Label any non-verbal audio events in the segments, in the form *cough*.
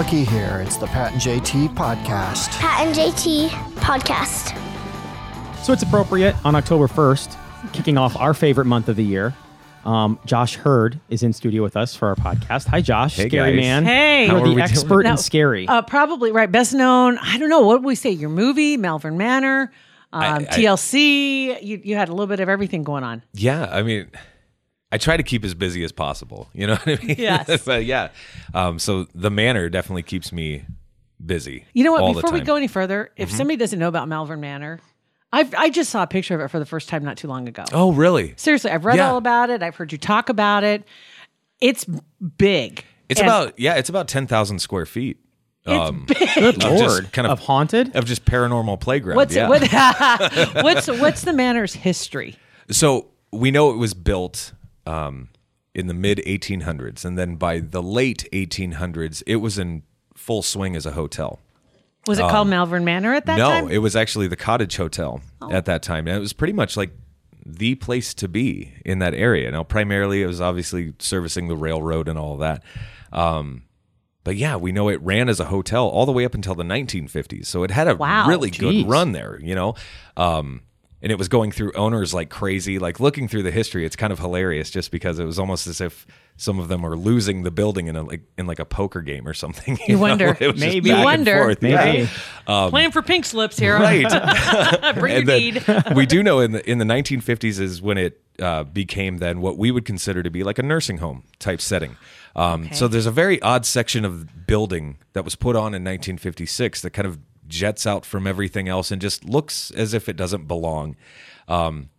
On. Here. It's the Pat and JT podcast. Pat and JT podcast. So it's appropriate on October 1st, kicking off our favorite month of the year. Um, Josh Hurd is in studio with us for our podcast. Hi, Josh. Hey, scary guys. man. Hey. You're How are we the expert in scary. Uh, probably right. Best known. I don't know. What would we say? Your movie, Malvern Manor, um, I- TLC. You you had a little bit of everything going on. Yeah, I mean, I try to keep as busy as possible. You know what I mean? Yes. *laughs* but yeah, um, so the manor definitely keeps me busy. You know what? all Before we. Mm-hmm. go any further, if somebody doesn't know about Malvern Manor, I've I just saw a picture of it for the first time not too long ago. Oh, really? Seriously, I've read Yeah. all about it. I've heard you talk about it. It's big. It's And about yeah, it's about ten thousand square feet. Um, Good lord. kind of- of haunted? of just paranormal playground. what's yeah. what, *laughs* *laughs* what's what's the manor's history? So we know it was built um, in the mid 1800s, and then by the late 1800s, it was in full swing as a hotel. Was it called Malvern Manor at that Um, no, time? Oh. it was actually the Cottage Hotel at that time, and it was pretty much like the place to be in that area. Now, primarily, it was obviously servicing the railroad and all that. Um, but yeah, we know it ran as a hotel all the way up until the 1950s. So it had a Wow. really Jeez. good run there, you know. Um, and it was going through owners like crazy. Like looking through the history, it's kind of hilarious just because it was almost as if some of them were losing the building in a like in like a poker game or *laughs* something. You know? wonder. It was Maybe. You wonder. forth, Maybe. yeah. Playing for pink slips here. Right. *laughs* *laughs* Bring your And then deed. we do know in the in the 1950s is when it uh, became then what we would consider to be like a nursing home type setting. Um, So there's a very odd section of building that was put on in 1956 that kind of jets out from everything else and just looks as if it doesn't belong. Um,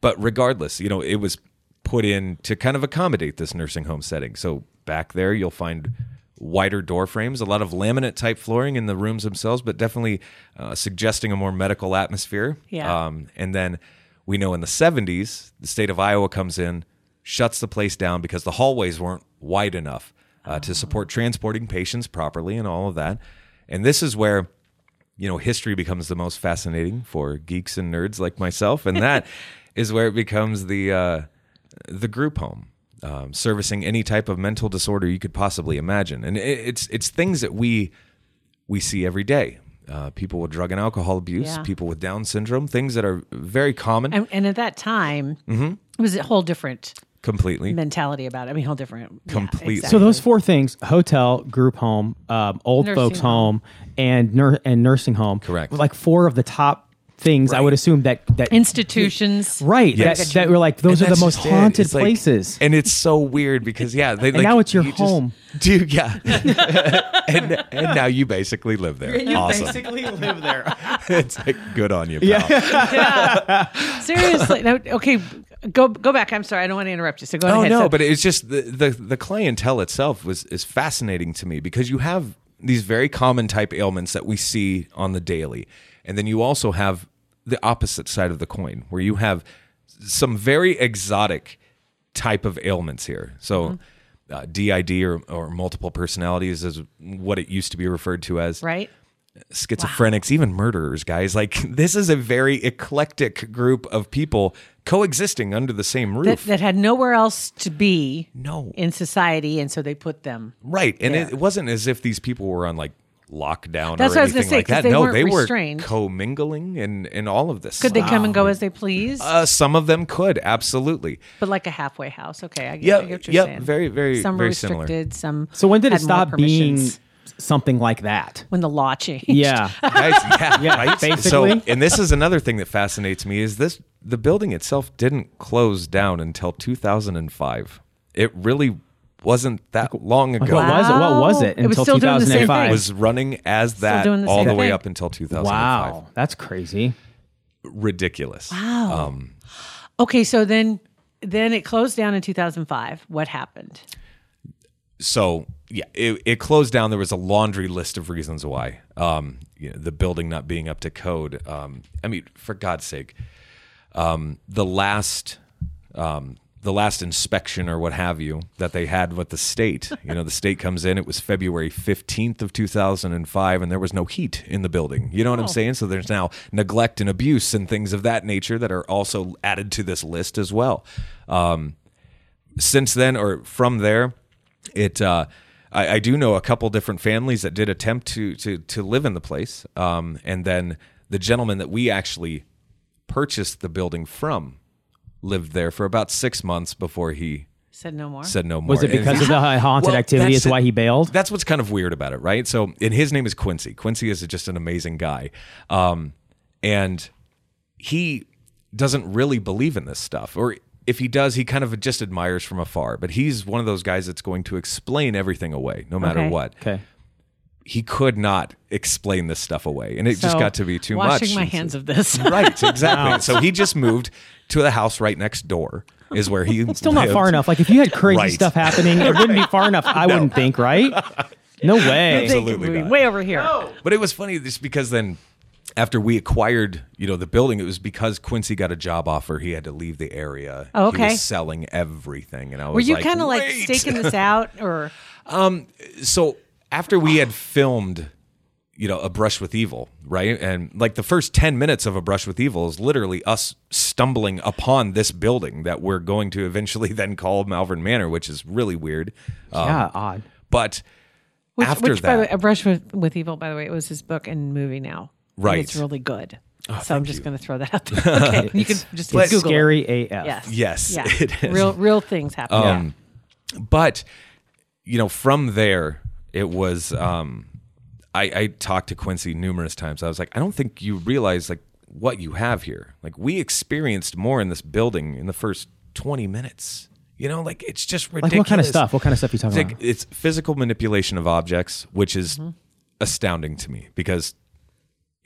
but regardless, you know, it was put in to kind of accommodate this nursing home setting. So back there, you'll find wider door frames, a lot of laminate type flooring in the rooms themselves, but definitely uh, suggesting a more medical atmosphere. Yeah. Um, and then we know in the 70s, the state of Iowa comes in, shuts the place down because the hallways weren't wide enough uh, to support transporting patients properly and all of that. And this is where you know history becomes the most fascinating for geeks and nerds like myself and that *laughs* is where it becomes the uh, the group home um, servicing any type of mental disorder you could possibly imagine and it, it's it's things that we we see every day uh, people with drug and alcohol abuse Yeah. people with down syndrome things that are very common And, and at that time, Mm-hmm. it was a whole different completely mentality about it. I mean, whole different. yeah, exactly. So those four things: hotel, group home, um, old Nursing folks home. home, and nur- and nursing home. Correct. Like four of the top things I would assume that that institutions. right Yes. that, that were like those And are the most haunted It's like- places. and it's so weird because yeah, they, like, now it's your you just- home. dude. Yeah, *laughs* and and now you basically live there. you awesome. live there. *laughs* it's like good on you, pal. *laughs* Seriously. no, okay, go go back. I'm sorry. I don't want to interrupt you. So go Oh ahead. no, So- but it's just the, the the clientele itself was is fascinating to me because you have these very common type ailments that we see on the daily, and then you also have the opposite side of the coin where you have some very exotic type of ailments here. So. Uh, DID or, or multiple personalities is what it used to be referred to as right. Schizophrenics, even murderers, guys. Like *laughs* this is a very eclectic group of people coexisting under the same roof. that had nowhere else to be no, in society, and so they put them. right, and there. it wasn't as if these people were on like lockdown That's or what I was anything say, like 'cause that. they no, they restrained. were commingling and and all of this. Could they come and go as they please? Uh, some of them could absolutely. but like a halfway house. Okay, I get, Yep, I get what you're yep, saying. very, very, Some very were similar. restricted. Some. So when did it stop being permissions. Something like that? When the law changed. Yeah. *laughs* Guys, yeah, Yeah, right? So, basically. and this is another thing that fascinates me is this: the building itself didn't close down until 2005. It really wasn't that long ago. What was it? What was it It was until still doing the same 2005? thing. It was running as that the all same the way thing. up until 2005. wow, that's crazy. Ridiculous. Wow. Um, Okay, so then then it closed down in 2005. What happened? so yeah, it, it closed down. There was a laundry list of reasons why. Um, you know, the building not being up to code. Um, I mean, for God's sake, um, the last um, the last inspection or what have you that they had with the state. You know, the state comes in. It was February fifteenth of two thousand and five, and there was no heat in the building. You know what I'm saying? So there's now neglect and abuse and things of that nature that are also added to this list as well. Um, since then, or from there, it uh, I, I do know a couple different families that did attempt to to to live in the place, um, and then the gentleman that we actually purchased the building from lived there for about six months before he Said no more. said no more. Was it because of the *laughs* haunted Well, activity? that's Is why he bailed? That's what's kind of weird about it, right? So, and his name is Quincy. Quincy is just an amazing guy, um, and he doesn't really believe in this stuff, or if he does, he kind of just admires from afar. But he's one of those guys that's going to explain everything away, no matter Okay. what. Okay. He could not explain this stuff away, and it just got to be too much. Washing my And so- hands of this. *laughs* Right, exactly. *laughs* So he just moved to the house right next door. Is where he *laughs* Still not far enough. Like if you had crazy Right. stuff happening, it wouldn't be far enough. I wouldn't think, right? No way. Absolutely not. Way over here. But it was funny just because then after we acquired, you know, the building, it was because Quincy got a job offer. He had to leave the area. Oh, He okay. was selling everything. And I was Were you like, kind of like staking this *laughs* out, or um. so after we had filmed you know a brush with evil right and like the first 10 minutes of a brush with evil is literally us stumbling upon this building that we're going to eventually *laughs* then call malvern manor which is really weird um, yeah, odd. but which, after which by the that way, a brush with, with evil. By the way, it was his book and movie now. Right. Oh, it's really good. so I'm just going to throw that out there. *laughs* Okay, you can just It's Google scary It. AF. Yes. Yes, Yeah. *laughs* it is. Real, real things happen. Um, but you know from there it was um I, I talked to quincy numerous times i was like i don't think you realize like what you have here like we experienced more in this building in the first 20 minutes you know like it's just Like ridiculous what kind of stuff? What kind of stuff you talking it's, like, about? it's physical manipulation of objects which is Mm-hmm. astounding to me because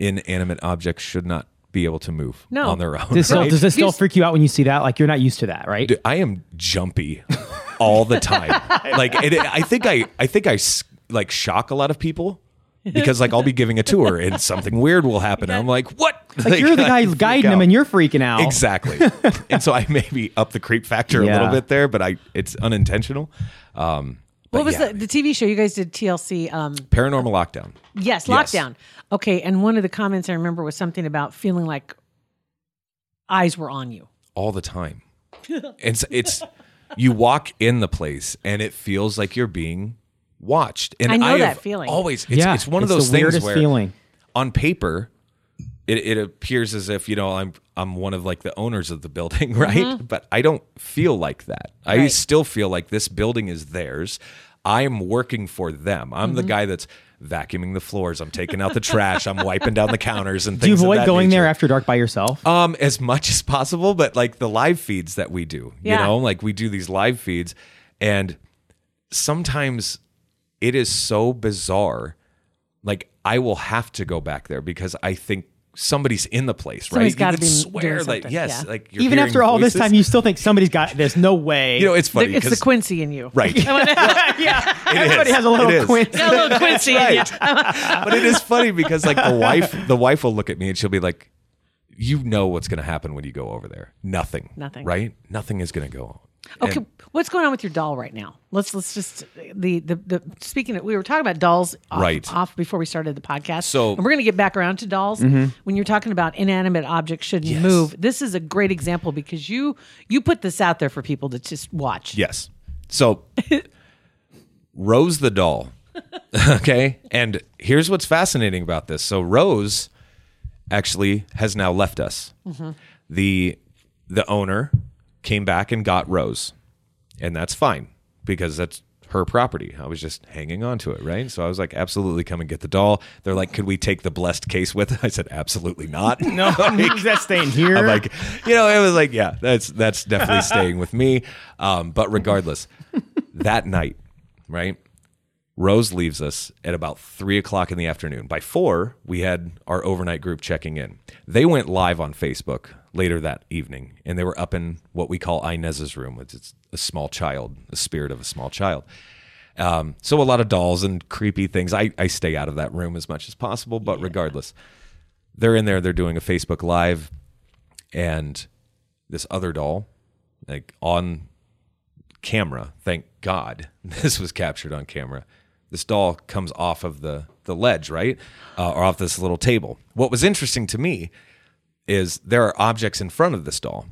inanimate objects should not be able to move No. on their own Does, still, right? does this still freak you out when you see that? Like you're not used to that, right? Dude, I am jumpy all the time. *laughs* like it, I think I I think I like shock a lot of people because like I'll be giving a tour and something weird will happen. I'm like, what? Like you're the guy freak guiding them and you're freaking out. exactly. *laughs* and so I maybe up the creep factor a little bit there, but I it's unintentional. Um, what was yeah, the, the TV show you guys did? TLC. Um, paranormal lockdown? Yes, Yes. lockdown. Okay, and one of the comments I remember was something about feeling like eyes were on you. all the time. it's it's you walk in the place and it feels like you're being watched. And I know that feeling. Always, it's, yeah, it's one of it's those the things weirdest where feeling. on paper it, it appears as if you know I'm I'm one of like the owners of the building, *laughs* right? But I don't feel like that. I Mm-hmm. Still feel like this building is theirs. I'm working for them. I'm Mm-hmm. the guy that's vacuuming the floors. I'm taking out the trash. I'm wiping down the counters and things. Do you things. of avoid that going there after dark by yourself? Um, as much as possible, but like the live feeds that we do, Yeah. you know, like we do these live feeds, and sometimes it is so bizarre. Like I will have to go back there because I think somebody's in the place, right? Somebody's right? gotta be would doing swear that yes, yeah. like you're Even after all this time, you still think somebody's got this. No way. you know, it's funny. it's the Quincy in you. right? *laughs* yeah. Everybody is. has a little Quincy, quince. Got a little Quincy in you. but it is funny because like the wife, the wife will look at me and she'll be like, "You know what's going to happen when you go over there? Nothing. Nothing. Right? Nothing is going to go on." Okay, And- what's going on with your doll right now? Let's let's just the the, the speaking of we were talking about dolls off, Right. off before we started the podcast. So- and we're gonna get back around to dolls. Mm-hmm. When you're talking about inanimate objects shouldn't Yes. move, this is a great example because you you put this out there for people to just watch. Yes. So *laughs* Rose the doll. *laughs* okay? And here's what's fascinating about this. So Rose actually has now left us. Mm-hmm. The the owner came back and got Rose. And that's fine because that's her property. I was just hanging on to it, right? So I was like, absolutely come and get the doll. They're like, could we take the blessed case with it? *laughs* I said, absolutely not. *laughs* No, *laughs* that's staying here. I'm like, you know, it was like, yeah, that's that's definitely staying with me. Um, but regardless, that night, right? Rose leaves us at about three o'clock in the afternoon. By four, we had our overnight group checking in. They went live on Facebook later that evening, and they were up in what we call Inez's room, which is a small child, a spirit of a small child. Um, so a lot of dolls and creepy things. I, I stay out of that room as much as possible, but regardless, they're in there. They're doing a Facebook Live, and this other doll, like on camera, thank God *laughs* this was captured on camera. This doll comes off of the the ledge, right, uh, or off this little table. What was interesting to me is there are objects in front of this doll,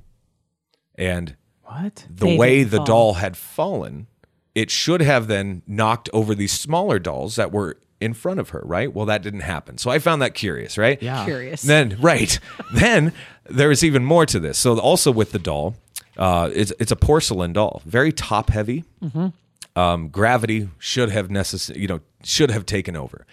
and What? the They way the fall. doll had fallen, it should have then knocked over these smaller dolls that were in front of her, right? Well, that didn't happen. So I found that curious, right? Yeah. Curious. Then, right. *laughs* then there is even more to this. So also with the doll, uh, it's, it's a porcelain doll, very top heavy. Um, gravity should have necess- you know, should have taken over.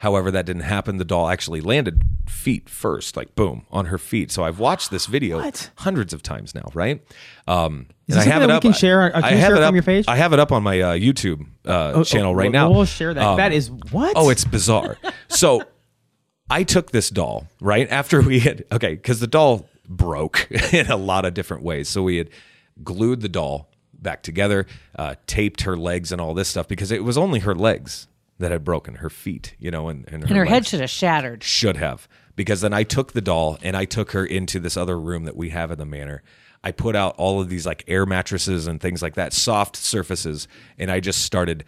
However, that didn't happen. The doll actually landed feet first, like boom, on her feet. So I've watched this video What? hundreds of times now, right? Um, and I have it up. can share? Can I have share it up your page? I have it up on my uh, YouTube uh, channel right Oh, now. We'll share that. Um, that is what? Oh, it's bizarre. so I took this doll right after we had okay because the doll broke *laughs* in a lot of different ways. So we had glued the doll back together, uh, taped her legs and all this stuff because it was only her legs that had broken, her feet, you know, and, and her, And her head should have shattered. should have because then I took the doll and I took her into this other room that we have in the manor. I put out all of these like air mattresses and things like that, soft surfaces, and I just started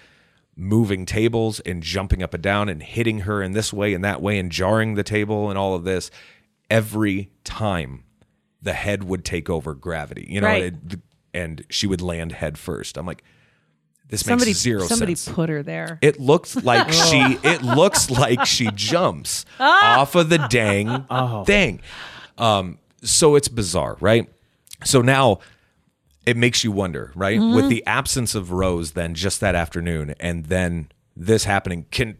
moving tables and jumping up and down and hitting her in this way and that way and jarring the table and all of this every time the head would take over gravity, you know, Right. it- and she would land head first. I'm like, this Somebody, makes zero somebody sense. put her there. It looks like *laughs* she. It looks like she jumps *laughs* off of the dang *laughs* thing. Um, so it's bizarre, right? So now it makes you wonder, right? With the absence of Rose, then just that afternoon, and then this happening, can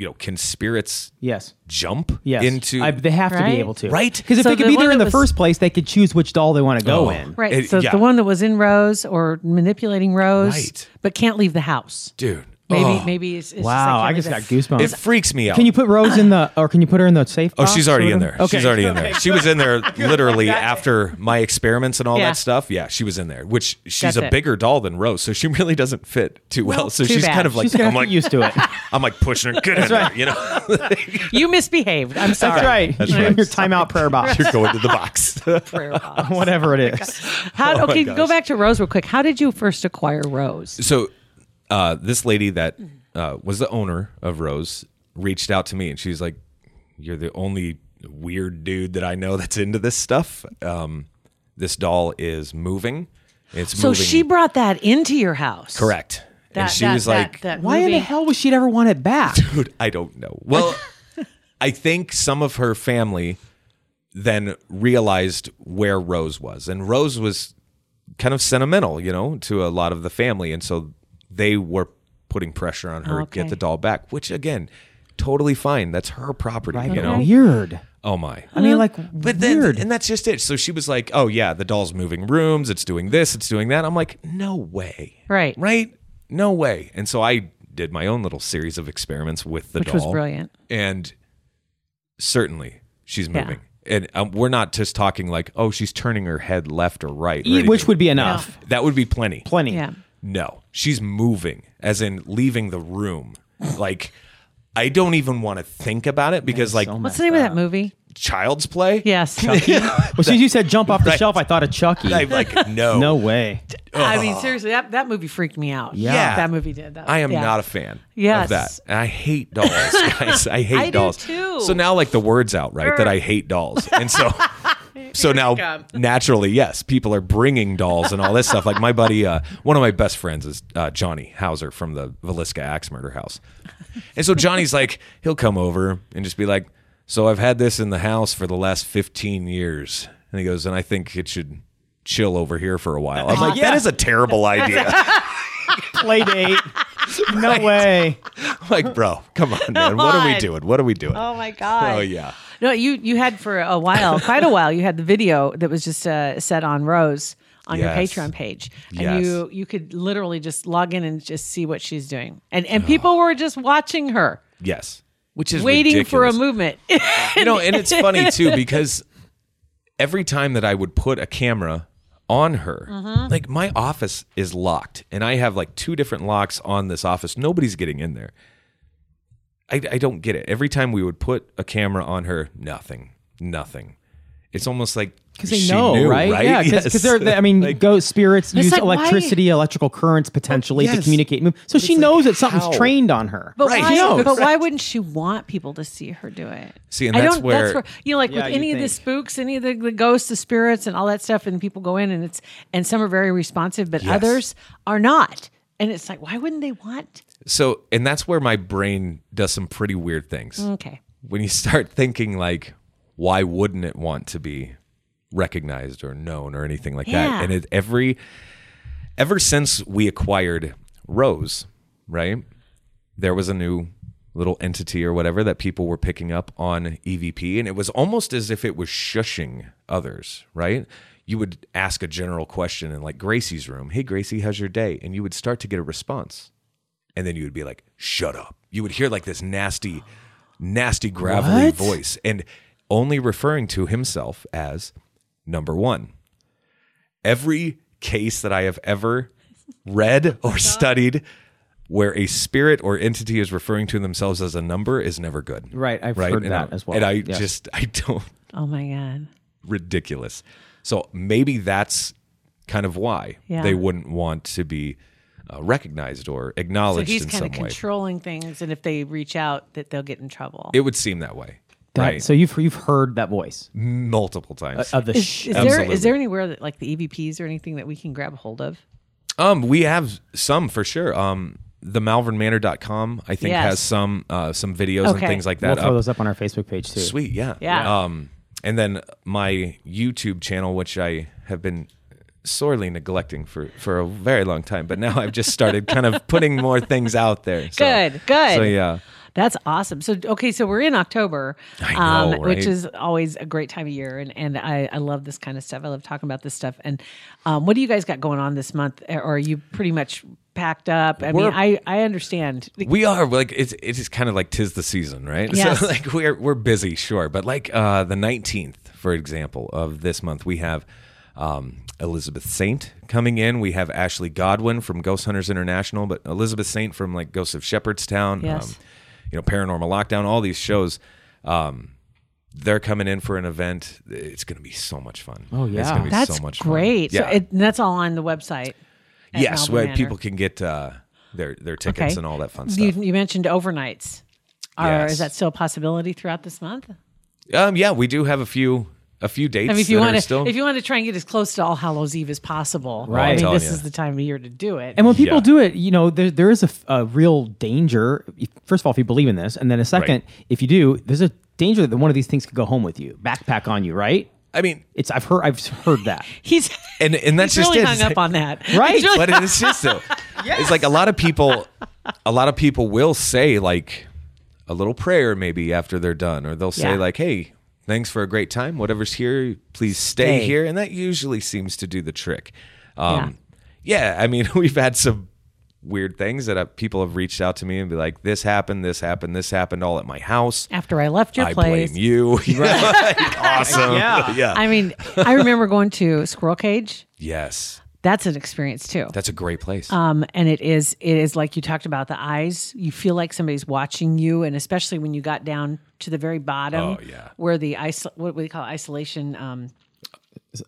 you know? Can spirits yes. jump Yes. into? I, they have to Right? be able to. Right? Because if So they could the be one there in that the was- first place, they could choose which doll they want to go Oh. in. Right. It- so yeah. the one that was in Rose or manipulating Rose, Right. but can't leave the house. dude. Maybe, oh, maybe it's, it's Wow, I just just like got can't goosebumps. it freaks me out. Can you put Rose in the, or can you put her in the safe? Oh, box she's or already in whatever? there. Okay. She's already in there. She was in there *laughs* literally after my experiments and all Yeah. that stuff. Yeah, she was in there. Which she's That's a it. bigger doll than Rose, so she really doesn't fit too well. so too she's bad. kind of like She's gonna I'm have to like get used to it. *laughs* I'm like pushing her. Get in there, you know. *laughs* You misbehaved. I'm sorry. That's right. That's You're in right. your timeout prayer box. You're going to the box. Prayer box. Whatever it oh is. How, Oh my okay, gosh. go back to Rose real quick. How did you first acquire Rose? so uh, this lady that uh, was the owner of Rose reached out to me and she's like, "You're the only weird dude that I know that's into this stuff. Um, this doll is moving. It's moving So moving. she brought that into your house. correct." and she that- was that- like, that Why in the hell would she ever want it back? *laughs* Dude, I don't know. Well, *laughs* I think some of her family then realized where Rose was. And Rose was kind of sentimental, you know, to a lot of the family. And so they were putting pressure on her to get the doll back, which again, totally fine. That's her property, you know? Weird. Oh my. I mean, like, But then, weird. and that's just it. So she was like, "Oh yeah, the doll's moving rooms. It's doing this. It's doing that." I'm like, "No way." Right. Right. No way. And so I did my own little series of experiments with the Which doll, was brilliant. And certainly, she's Yeah. moving. And um, we're not just talking like, "Oh, she's turning her head left or right," or E- which would be enough. that would be plenty. Plenty. Yeah. No, she's moving, as in leaving the room. Like, I don't even want to think about it because, like, What's the name of that movie? child's play. Yes. *laughs* Well, since you said jump off the Right. shelf, I thought of Chucky. I'm like, no, *laughs* no way. I mean, seriously, that, that movie freaked me out. Yeah. That movie did. That, I am yeah. not a fan Yes. of that. And I hate dolls, *laughs* guys. I hate I do dolls. too. So now like the word's out, right? That I hate dolls. And so so now come. *laughs* naturally, yes, people are bringing dolls and all this stuff. Like my buddy, uh, one of my best friends is uh, Johnny Hauser from the Villisca Axe Murder House. And so Johnny's like, he'll come over and just be like, so I've had this in the house for the last 15 years. And he goes, and I think it should chill over here for a while. I'm like, Yeah. that is a terrible *laughs* idea. Play date. No *laughs* way. like, bro, come on, man. What are we doing? What are we doing? Oh my god. Oh, yeah. No, you you had for a while, quite a while. You had the video that was just uh, set on Rose on your Patreon page, and Yes. you you could literally just log in and just see what she's doing, and and people were just watching her, Yes. Which is waiting for a movement. *laughs* You know, and it's funny too because every time that I would put a camera on her, Mm-hmm. like my office is locked, and I have like two different locks on this office. Nobody's getting in there. I, I don't get it. Every time we would put a camera on her, nothing, nothing. It's almost like Because they she know, knew, right? right? Yeah, because Yes. they're, they- I mean, *laughs* Like, ghost spirits use like, why- electricity, electrical currents potentially to yes. communicate. move. So she it's like, knows that something's how? trained on her. But Right. why? She knows. But why wouldn't she want people to see her do it? See, and I that's don't. where- that's where you know, like Yeah, with any of the spooks, any of the, the ghosts, the spirits, and all that stuff, and people go in, and it's and some are very responsive, but Yes. others are not. And it's like, why wouldn't they want? so, and that's where my brain does some pretty weird things. Okay, when you start thinking like why wouldn't it want to be recognized or known or anything like Yeah. that and it every ever since we acquired rose right there was a new little entity or whatever that people were picking up on evp and it was almost as if it was shushing others right you would ask a general question in like gracie's room hey gracie how's your day? And you would start to get a response. And then you would be like shut up. You would hear like this nasty nasty gravelly What? voice and only referring to himself as number one. Every case that i have ever read or studied where a spirit or entity is referring to themselves as a number is never good. Right, I've right? heard and that I, as well. and i Yes. just i don't oh my god, ridiculous so maybe that's kind of why Yeah. they wouldn't want to be uh, recognized or so acknowledged he's in kind some of way controlling things, and if they reach out, that they'll get in trouble. it would seem that way That- right So you've you've heard that voice multiple times of the is, sh- is there there anywhere that like the EVPs or anything that we can grab a hold of? Um, we have some for sure. Um, the malvernmanor.com I think Yes. has some uh, some videos and things like that. We'll throw up. those up on our Facebook page too. Sweet, yeah, Yeah. Um, and then my YouTube channel, which I have been sorely neglecting for for a very long time, but now I've just started kind of putting more things out there. So, Good, good. So yeah, That's awesome. So okay, so we're in October, I know, which right? is always a great time of year, and and I, I love this kind of stuff. I love talking about this stuff. And um, what do you guys got going on this month? Or are you pretty much packed up? I mean, We're- I I understand. *laughs* we are like it's it is kind of like tis the season, right? *laughs* Yes. So like we're we're busy, sure, but like uh, the nineteenth, for example, of this month, we have um, Elizabeth Saint coming in. We have Ashley Godwin from Ghost Hunters International, but Elizabeth Saint from like Ghosts of Shepherdstown, Yes. um, you know, Paranormal Lockdown, all these shows. Um, they're coming in for an event. It's going to be so much fun. Oh, yeah, it's yeah. going to be That's so much fun. great. Yeah. So it, that's all on the website. yes, where Manor. people can get uh, their their tickets Okay. and all that fun You, stuff. you mentioned overnights. Are, Yes. Is that still a possibility throughout this month? Um, yeah, we do have a few a few dates. I mean, if you want to, still if you want to try and get as close to All Hallows Eve as possible, Right. I mean, this you. is the time of year to do it. And when people Yeah. do it, you know, there, there is a real danger. First of all, if you believe in this, and then a second, if you do, there's a danger that one of these things could go home with you, backpack on you, right? I mean, It's I've heard I've heard that. *laughs* he's and and that's he's just really it. hung It's up like- on that, *laughs* Right. Really- but it's just so. *laughs* It's like a lot of people, a lot of people will say like a little prayer maybe after they're done, or they'll say Yeah. like, "Hey, thanks for a great time. Whatever's here, please stay, Stay. here," and that usually seems to do the trick. Um, yeah. I mean, *laughs* we've had some weird things that uh, people have reached out to me and be like, "This happened, this happened, this happened, all at my house." after I left your I place. I blame you. *laughs* Like, awesome. *laughs* Yeah. yeah. I mean, I remember going to Squirrel Cage. yes, That's an experience too. that's a great place. Um, and it is it is like you talked about the eyes. You feel like somebody's watching you, and especially when you got down to the very bottom, Oh, yeah. where the isol- what we call isolation, um,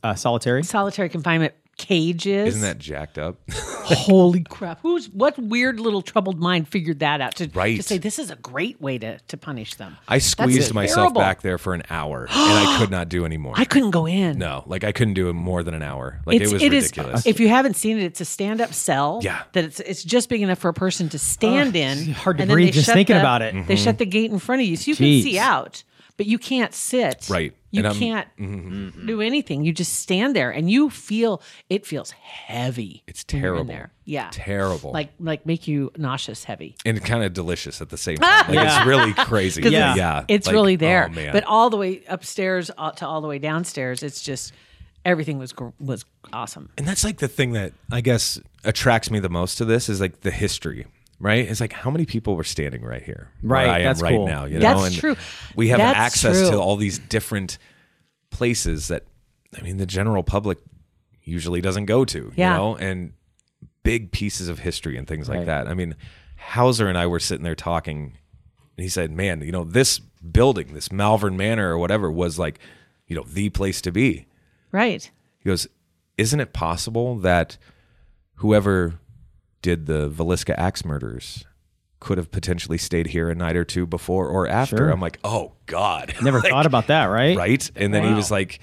Uh, solitary. solitary confinement cage is. Isn't that jacked up? *laughs* holy crap? Who's what weird little troubled mind figured that out to Right. to say this is a great way to to punish them? I squeezed myself terrible. back there for an hour, and I could not do anymore. *gasps* I couldn't go in. no, like I couldn't do it more than an hour. Like It's, it was it is- ridiculous. if you haven't seen it, it's a stand-up cell. Yeah. that it's it's just big enough for a person to stand in. hard to and breathe just thinking the- about it. They shut mm-hmm. the gate in front of you, so you can see out, but you can't sit. Right. You And I'm- can't do anything. You just stand there, and you feel it feels heavy. it's when you're in terrible. there. Yeah. terrible. Like like make you nauseous heavy. and kind of delicious at the same *laughs* time. Like it's really crazy. Yeah, it's, yeah. it's Like, really there. Oh, man. But all the way upstairs uh, to all the way downstairs, it's just everything was was awesome. and that's like the thing that I guess attracts me the most to this is like the history. Right, it's like how many people were standing right here, where Right, I am that's right cool. now. You That's know, and true. We have That's access true. to all these different places that I mean, the general public usually doesn't go to, Yeah. you know, and big pieces of history and things like Right. that. I mean, Hauser and I were sitting there talking, and he said, "Man, you know, this building, this Malvern Manor or whatever, was like, you know, the place to be." Right. He goes, "Isn't it possible that whoever did the Villisca axe murders could have potentially stayed here a night or two before or after?" Sure. I'm like, "Oh God, *laughs* Never Like, thought about that, right? right?" And then he was like,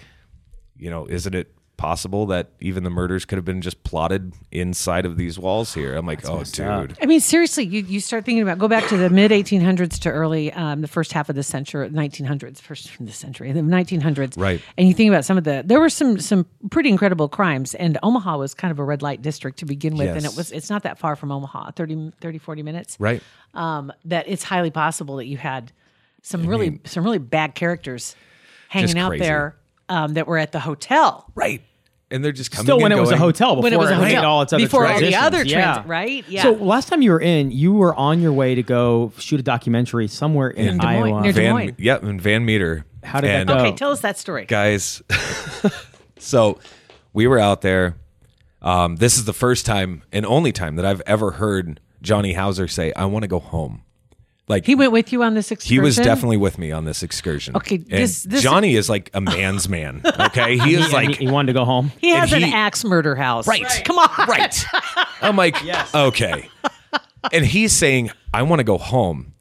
"You know, isn't it possible that even the murders could have been just plotted inside of these walls here?" I'm like, "Oh, messed up. dude." I mean, seriously, you, you start thinking about go back to the mid 1800s to early um, the first half of the century, 1900s, first from the century, the 1900s, Right. And you think about some of the there were some some pretty incredible crimes, and Omaha was kind of a red light district to begin with, and it was it's not that far from Omaha, 30, 30 40 minutes, Right. Um, that it's highly possible that you had some really some really bad characters hanging out crazy. there um, that were at the hotel. Right. And they're just coming Still, when and it was a hotel before When it was a made hotel. all its other Before all the transitions. other yeah. right? Yeah. So last time you were in, you were on your way to go shoot a documentary somewhere in, In Des Moines, Iowa. near Des Van, Moines. yep, in Van Meter. How did that And- go? okay, tell us that story. guys. *laughs* so we were out there. Um, this is the first time and only time that I've ever heard Johnny Hauser say, "I want to go home." Like He went with you on this excursion. he was definitely with me on this excursion. Okay, this- this- Johnny is like a man's man. *laughs* Okay, he is like he, he wanted to go home. He has and an he- axe murder house. Right. Come on. right. *laughs* I'm like, okay. And he's saying, I want to go home.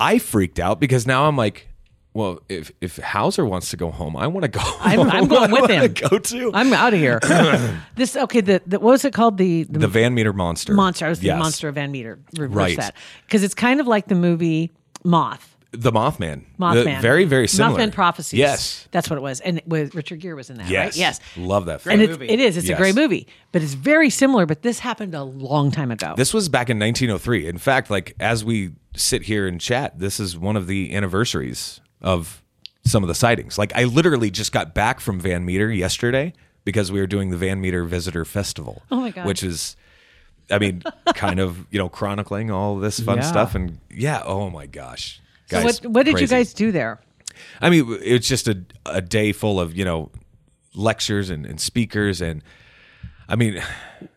I freaked out because now I'm like, well, if if Hauser wants to go home, I want to go. *laughs* I'm, I'm going with I wanna him. Go to I'm out of here. *coughs* this okay. The, the what was it called? The the, the Van Meter monster. monster. I was the Yes. monster of Van Meter. Reverse Right. that because it's kind of like the movie Moth. The Mothman. The- Mothman. very very similar. Mothman Prophecies. Yes. that's what it was. And with Richard Gere was in that. Yes. Right? Yes. Love that film. And it's, it is. It's a great movie, but it's very similar. But this happened a long time ago. This was back in 1903. In fact, like as we sit here and chat, this is one of the anniversaries of some of the sightings. Like I literally just got back from Van Meter yesterday because we were doing the Van Meter Visitor Festival. Oh my God. Which is I mean, *laughs* kind of, you know, chronicling all this fun Yeah. stuff and yeah, oh my gosh. so what what did you guys do there? I mean, it's just a a day full of, you know, lectures and, and speakers and I mean,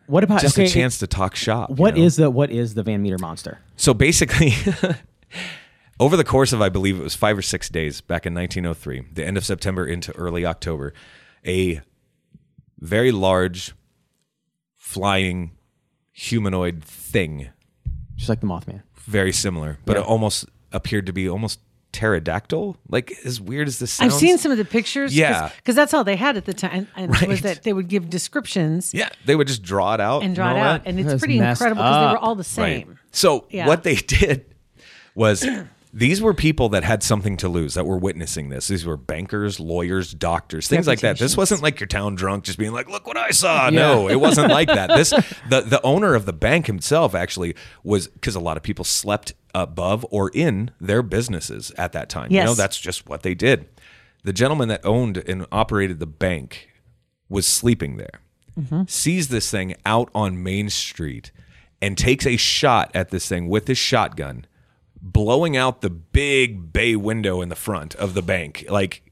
What about just okay, a chance to talk shop. you know? is the what is the Van Meter monster? So basically, *laughs* over the course of, I believe it was five or six days back in 1903, the end of September into early October, a very large flying humanoid thing, Just like the Mothman. very similar, but Yeah. it almost appeared to be almost pterodactyl. Like as weird as this I've seen some of the pictures. Yeah. because that's all they had at the time, and Right. was that they would give descriptions Yeah, they would just draw it out and draw it out, that. and it's That's pretty incredible because they were all the same. Right. So Yeah. what they *laughs* did was *clears throat* these were people that had something to lose that were witnessing this. These were bankers, lawyers, doctors, things like that. This wasn't like your town drunk just being like, "Look what I saw." No, it wasn't like that. This *laughs* the the owner of the bank himself actually was because a lot of people slept above or in their businesses at that time. You know, Yes. that's just what they did. The gentleman that owned and operated the bank was sleeping there, mm-hmm. sees this thing out on Main Street, and takes a shot at this thing with his shotgun, blowing out the big bay window in the front of the bank, like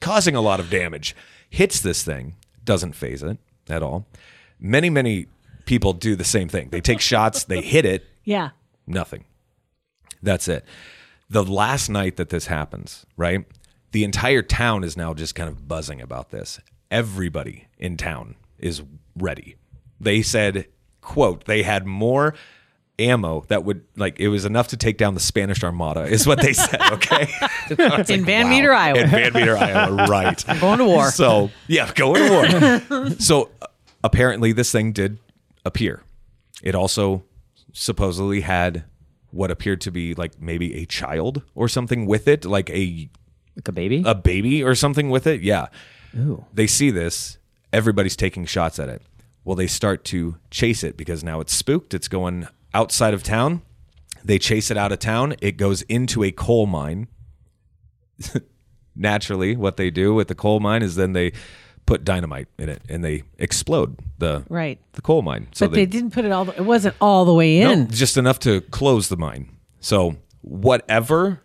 causing a lot of damage. Hits this thing, doesn't phase it at all. Many, many people do the same thing. They take shots, they hit it, *laughs* Yeah, Nothing. That's it. The last night that this happens, right? The entire town is now just kind of buzzing about this. Everybody in town is ready. They said, quote, they had more ammo that would like it was enough to take down the Spanish Armada, is what they said. *laughs* Okay. *laughs* in Van Meter, Iowa. In Van Meter, Iowa, *laughs* right. I'm going to war. So yeah, going to war. so uh, apparently, this thing did appear. It also supposedly had what appeared to be like maybe a child or something with it, like a Like a baby? a baby or something with it. Yeah. Ooh. They see this. Everybody's taking shots at it. Well, they start to chase it because now it's spooked. It's going outside of town. They chase it out of town. It goes into a coal mine. *laughs* Naturally, what they do with the coal mine is then they put dynamite in it and they explode the Right. the coal mine. So but they, didn't put it all. The, it wasn't all the way no, in. just enough to close the mine. So whatever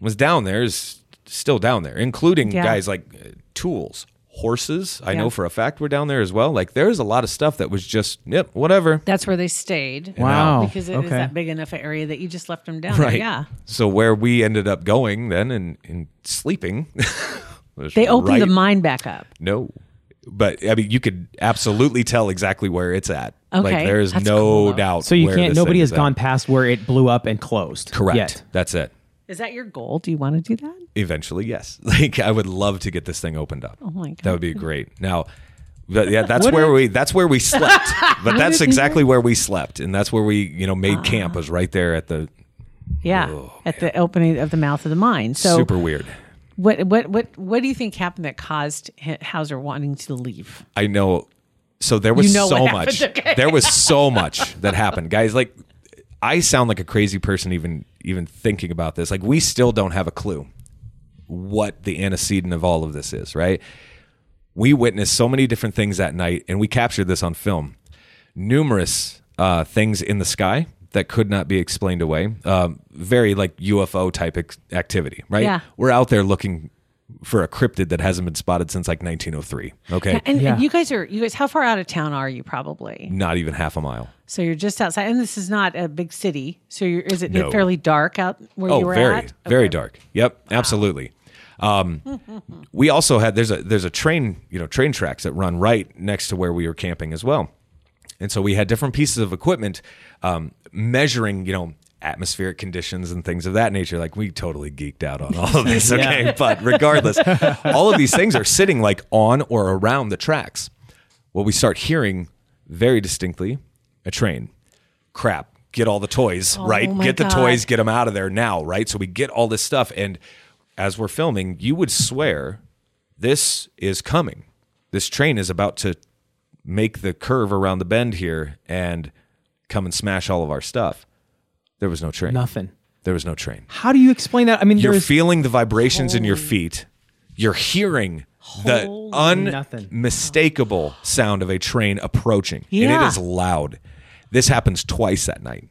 was down there is still down there, including Yeah. guys like uh, tools, horses. I Yeah. know for a fact were down there as well. Like there's a lot of stuff that was just yep, whatever. That's where they stayed. Wow. Because it is Okay. that big enough area that you just left them down there. Right. Yeah. So where we ended up going then and, and sleeping. *laughs* They opened the mine back up. No. But I mean, you could absolutely tell exactly where it's at. Like Okay, there is that's no cool. doubt. So you where can't. this Nobody has is at. gone past where it blew up and closed. Correct. Yet. That's it. Is that your goal? Do you want to do that? Eventually, yes. *laughs* Like I would love to get this thing opened up. Oh my God. That would be great. Now, that, yeah, *laughs* that's where we that's where we slept. *laughs* but that's exactly where we slept, and that's where we you know made ah. camp was right there at the Yeah. Oh, at the opening of the mouth of the mine. So super weird. what what what what do you think happened that caused Hauser wanting to leave? I know. So there was You know so much. okay. There was so much that happened, guys. Like, I sound like a crazy person even even thinking about this. Like, we still don't have a clue what the antecedent of all of this is. Right? We witnessed so many different things that night, and we captured this on film. Numerous uh, things in the sky that could not be explained away. Um, very like UFO type activity. Right? Yeah. We're out there looking for a cryptid that hasn't been spotted since like 1903. Okay. And, Yeah. and you guys are you guys how far out of town are you probably? not even half a mile. So you're just outside, and this is not a big city. So you're is it No. fairly dark out where Oh, you were very, at? very Okay. dark. Yep, absolutely. Um, *laughs* we also had there's a there's a train you know train tracks that run right next to where we were camping as well, and so we had different pieces of equipment um, measuring you know atmospheric conditions and things of that nature. Like we totally geeked out on all of this. *laughs* Okay, but regardless, all of these things are sitting like on or around the tracks. Well, we start hearing very distinctly a train. Crap, get all the toys, oh right? Oh my Get the God. toys, get them out of there now, right? So we get all this stuff. And as we're filming, you would swear this is coming. This train is about to make the curve around the bend here and come and smash all of our stuff. There was no train. Nothing. There was no train. How do you explain that? I mean, You're there's feeling the vibrations in your feet. You're hearing the nothing. unmistakable sound of a train approaching. And it Yeah. is loud. This happens twice that night.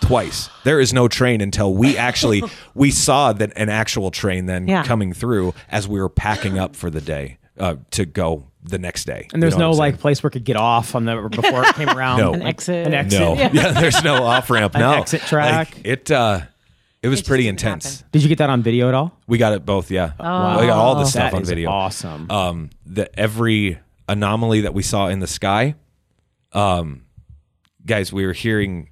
Twice. There is no train until we actually *laughs* we saw that an actual train then Yeah. coming through as we were packing up for the day uh, to go the next day. and there's You know no like place where it could get off on the before it came *laughs* around. No. An exit. An exit. no, yeah. there's no off ramp. *laughs* An No exit track. Like, it uh, it was just pretty intense. happen. Did you get that on video at all? We got it both. Yeah, Oh. we got all the stuff That on is video. Awesome. um, the every anomaly that we saw in the sky. Um, guys, we were hearing.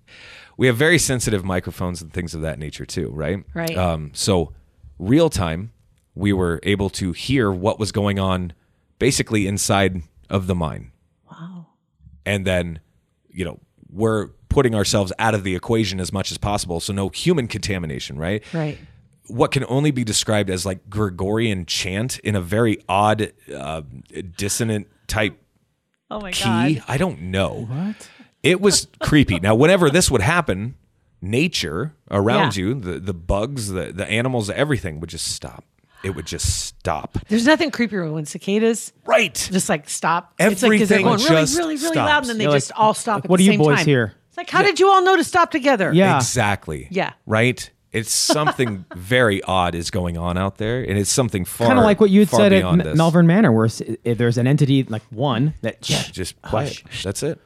*laughs* we have very sensitive microphones and things of that nature too, right? Right. Um, so real time, we were able to hear what was going on, basically inside of the mine, Wow. and then, you know, we're putting ourselves out of the equation as much as possible, so no human contamination, right? Right. what can only be described as like Gregorian chant in a very odd, uh, dissonant type Oh my key. god. I don't know. What? It was creepy. Now, whenever this would happen, nature around Yeah. you, the, the bugs, the, the animals, everything would just stop. It would just stop. There's nothing creepier when cicadas Right. just like stop. it's like 'cause they're Everything going really, just really, really loud, stops. and then they You're like, just all stop. like, at what the do you same boys time. hear? It's like, how did you all know to stop together? Yeah. Exactly. Yeah. Right? It's *laughs* something very odd is going on out there, and it's something far kind of like what you had far said at beyond M- this. Malvern Manor, where s- if there's an entity like one that Just quiet. That's it.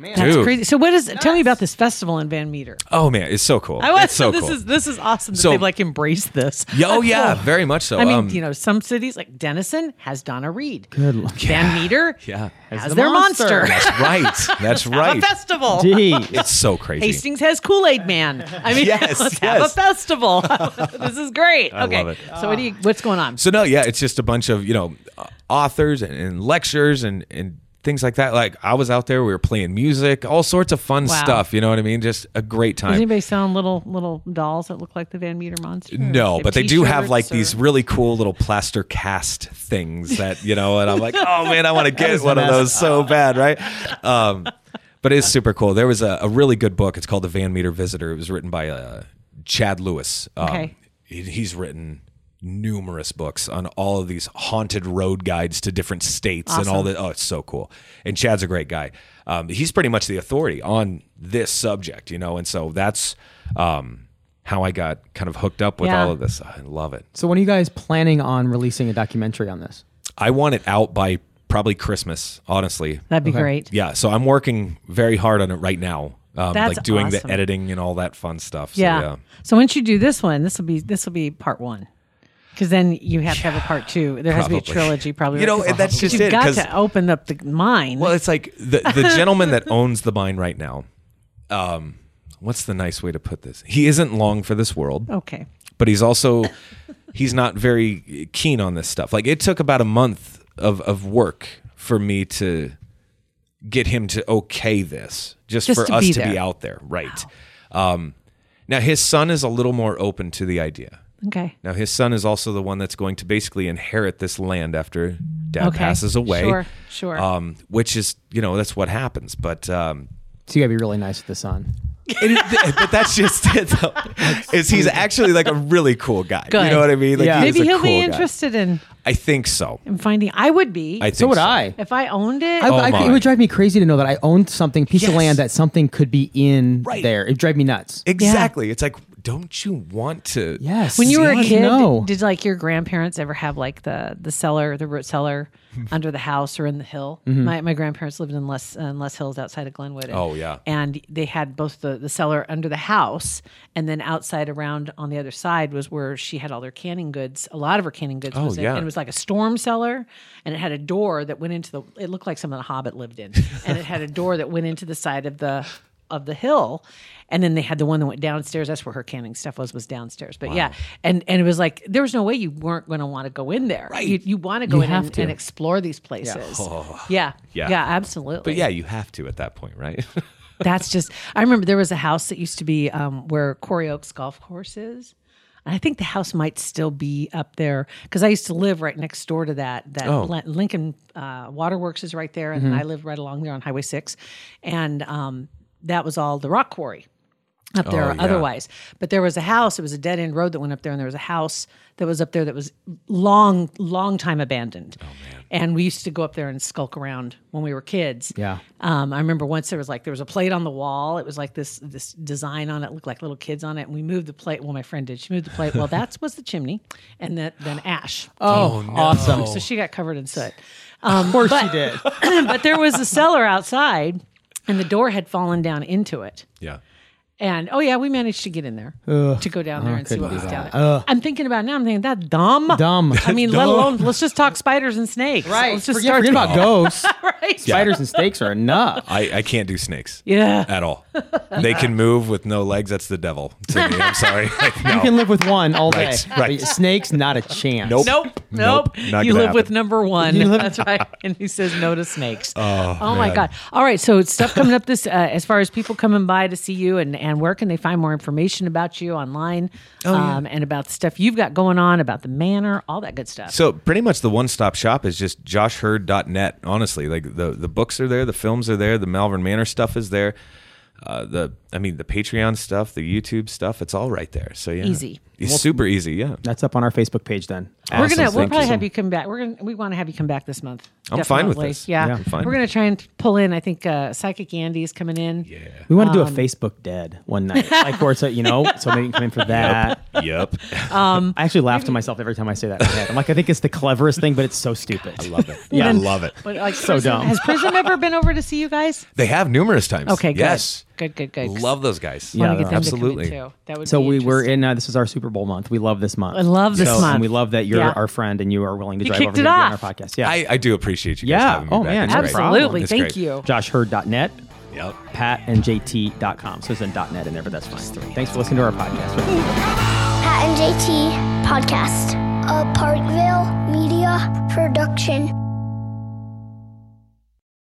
That's Dude. crazy. So what is? Tell me about this festival in Van Meter. Oh man, it's so cool. I was it's so this cool. is this is awesome that So- they've like embraced this. Yeah, oh yeah, very much so. I mean, Um, you know, some cities like Denison has Donna Reed. Good luck. Van Meter yeah, has the their monster. monster. that's right. *laughs* That's Have right. a festival. Jeez. It's so crazy. Hastings has Kool Aid Man. I mean, *laughs* Yes, let's *laughs* have a festival. this is great. I okay, love it. so what do you? What's going on? So no, yeah, it's just a bunch of you know uh, authors and, and lectures and and things like that. Like I was out there, we were playing music, all sorts of fun Wow. stuff. You know what I mean? Just a great time. Does anybody selling little little dolls that look like the Van Meter monster? No, but they do have like or- these really cool little plaster cast things that you know, and I'm like, oh *laughs* man, I want to get one of those so bad, right? Um, but it's super cool. There was a, a really good book. It's called The Van Meter Visitor. It was written by uh, Chad Lewis. Um, Okay. he- he's written numerous books on all of these haunted road guides to different states and all that. Oh, it's so cool. And Chad's a great guy. Um, he's pretty much the authority on this subject, you know, and so that's um, how I got kind of hooked up with Yeah. all of this. I love it. So when are you guys planning on releasing a documentary on this? I want it out by probably Christmas. Honestly, That'd be great. yeah. So I'm working very hard on it right now. Um, That's like doing awesome. the editing and all that fun stuff. So, Yeah. yeah. So once you do this one, this will be this will be part one. Because then you have to have a part two. There has to be a Probably. trilogy, probably. You know, right? and that's 'Cause just you've it, got 'cause- to open up the mind. Well, it's like the the *laughs* gentleman that owns the mine right now. Um, what's the nice way to put this? He isn't long for this world. okay. but he's also he's not very keen on this stuff. Like it took about a month of of work for me to get him to okay this, just, Just for to us be to be there. out there, right? Um, now his son is a little more open to the idea. Okay. Now his son is also the one that's going to basically inherit this land after dad Okay. passes away. Sure, sure. Um, which is you know that's what happens, but. Um, So you gotta be really nice with the son. it- but that's just *laughs* it. Though, is he's actually like a really cool guy. Good. You know what I mean? Like, Yeah. he Maybe he'll be cool guy. interested in, I think so. in finding. I would be. I think So would I. if I owned it. I, I- Oh my. it would drive me crazy to know that I owned something, piece of land that something could be in Right. there. It'd drive me nuts. Exactly. It's like, don't you want to? yes. when you were a kid, no. did like your grandparents ever have like the the cellar, the root cellar *laughs* under the house or in the hill? Mm-hmm. My, my grandparents lived in Loess in Loess Hills outside of Glenwood. and- Oh, yeah. and they had both the the cellar under the house, and then outside around on the other side was where she had all their canning goods. A lot of her canning goods Oh, was in, yeah. and it was like a storm cellar, and it had a door that went into the. It looked like something a Hobbit lived in, *laughs* and it had a door that went into the side of the of the hill. And then they had the one that went downstairs. That's where her canning stuff was was downstairs. But yeah and and it was like there was no way you weren't going to want to go in there. Right. You, you want to go You in and, and explore these places. Yeah. Yeah. yeah. Absolutely. But yeah, you have to at that point, right? *laughs* that's just i remember there was a house that used to be um, where Quarry Oaks golf course is. I think the house might still be up there because I used to live right next door to that. That Oh. Lincoln uh, Waterworks is right there, and I lived right along there on Highway Six, and um, that was all the rock quarry up there. Oh, yeah. Otherwise, but there was a house. It was a dead end road that went up there, and there was a house that was up there that was long, long time abandoned. Oh man! And we used to go up there and skulk around when we were kids. Yeah. Um, I remember once there was like there was a plate on the wall. It was like this this design on it, looked like little kids on it. And we moved the plate. Well, my friend did. She moved the plate. Well, that was the chimney, and that then ash. *gasps* Oh, awesome. So she got covered in soot. Um, Of course but, she did. *laughs* but there was a cellar outside, and the door had fallen down into it. yeah. And oh yeah, we managed to get in there to go down there and see couldn't what do was down there. I'm thinking about it now. I'm thinking that dumb, Dumb. I mean, *laughs* let alone let's just talk spiders and snakes. Let's just forget, start forget about ghosts. *laughs* right. Spiders and snakes are enough. I, I can't do snakes Yeah. at all. They can move with no legs. That's the devil to me. I'm sorry. Like, *laughs* You can live with one all day. Right, right. But Snakes, not a chance. Nope. Nope, nope. Nope, not you gonna live with number one. You live- That's right. And he says no to snakes. Oh, my man. God. All right. So stuff coming up this, uh, as far as people coming by to see you and, and where can they find more information about you online Oh, um, and about the stuff you've got going on, about the manor, all that good stuff. So pretty much the one stop shop is just joshhurd.net. Honestly, like the the books are there, the films are there, the Malvern Manor stuff is there. Uh, the I mean the Patreon stuff, the YouTube stuff, it's all right there. So yeah, Easy. It's super easy. Yeah, That's up on our Facebook page then. We're gonna we'll Thank probably you. have you come back. We're gonna we want to have you come back this month. I'm fine with this. Yeah, Yeah, I'm fine. we're gonna try and pull in. I think uh, Psychic Andy is coming in. Yeah. We want to do Um, a Facebook dead one night. like where it's a, you know, so maybe you can come in for that. yep. I actually laugh to myself every time I say that in my head. I'm like, I think it's the cleverest thing, but it's so stupid. I love it. Yeah. I love it. But like So Prism- dumb. Has Prism ever been over to see you guys? They have numerous times. Okay. Yes. Good, good, good. Guys. Love those guys. Yeah, Want get them absolutely. to come in too. That would So be we were in. Uh, this is our Super Bowl month. We love this month. I love this So- month. and we love that you're Yeah. our friend and you are willing to You drive over it here and on our podcast. Yeah. I, I do appreciate you guys Yeah. having me Oh, back. man, It's no great. Absolutely. Thank great. you. JoshHurd.net, Yep. patandjt.com. So it's in .net in there, but that's fine. Thanks for listening to our podcast. Pat and JT Podcast, a Parkville Media Production.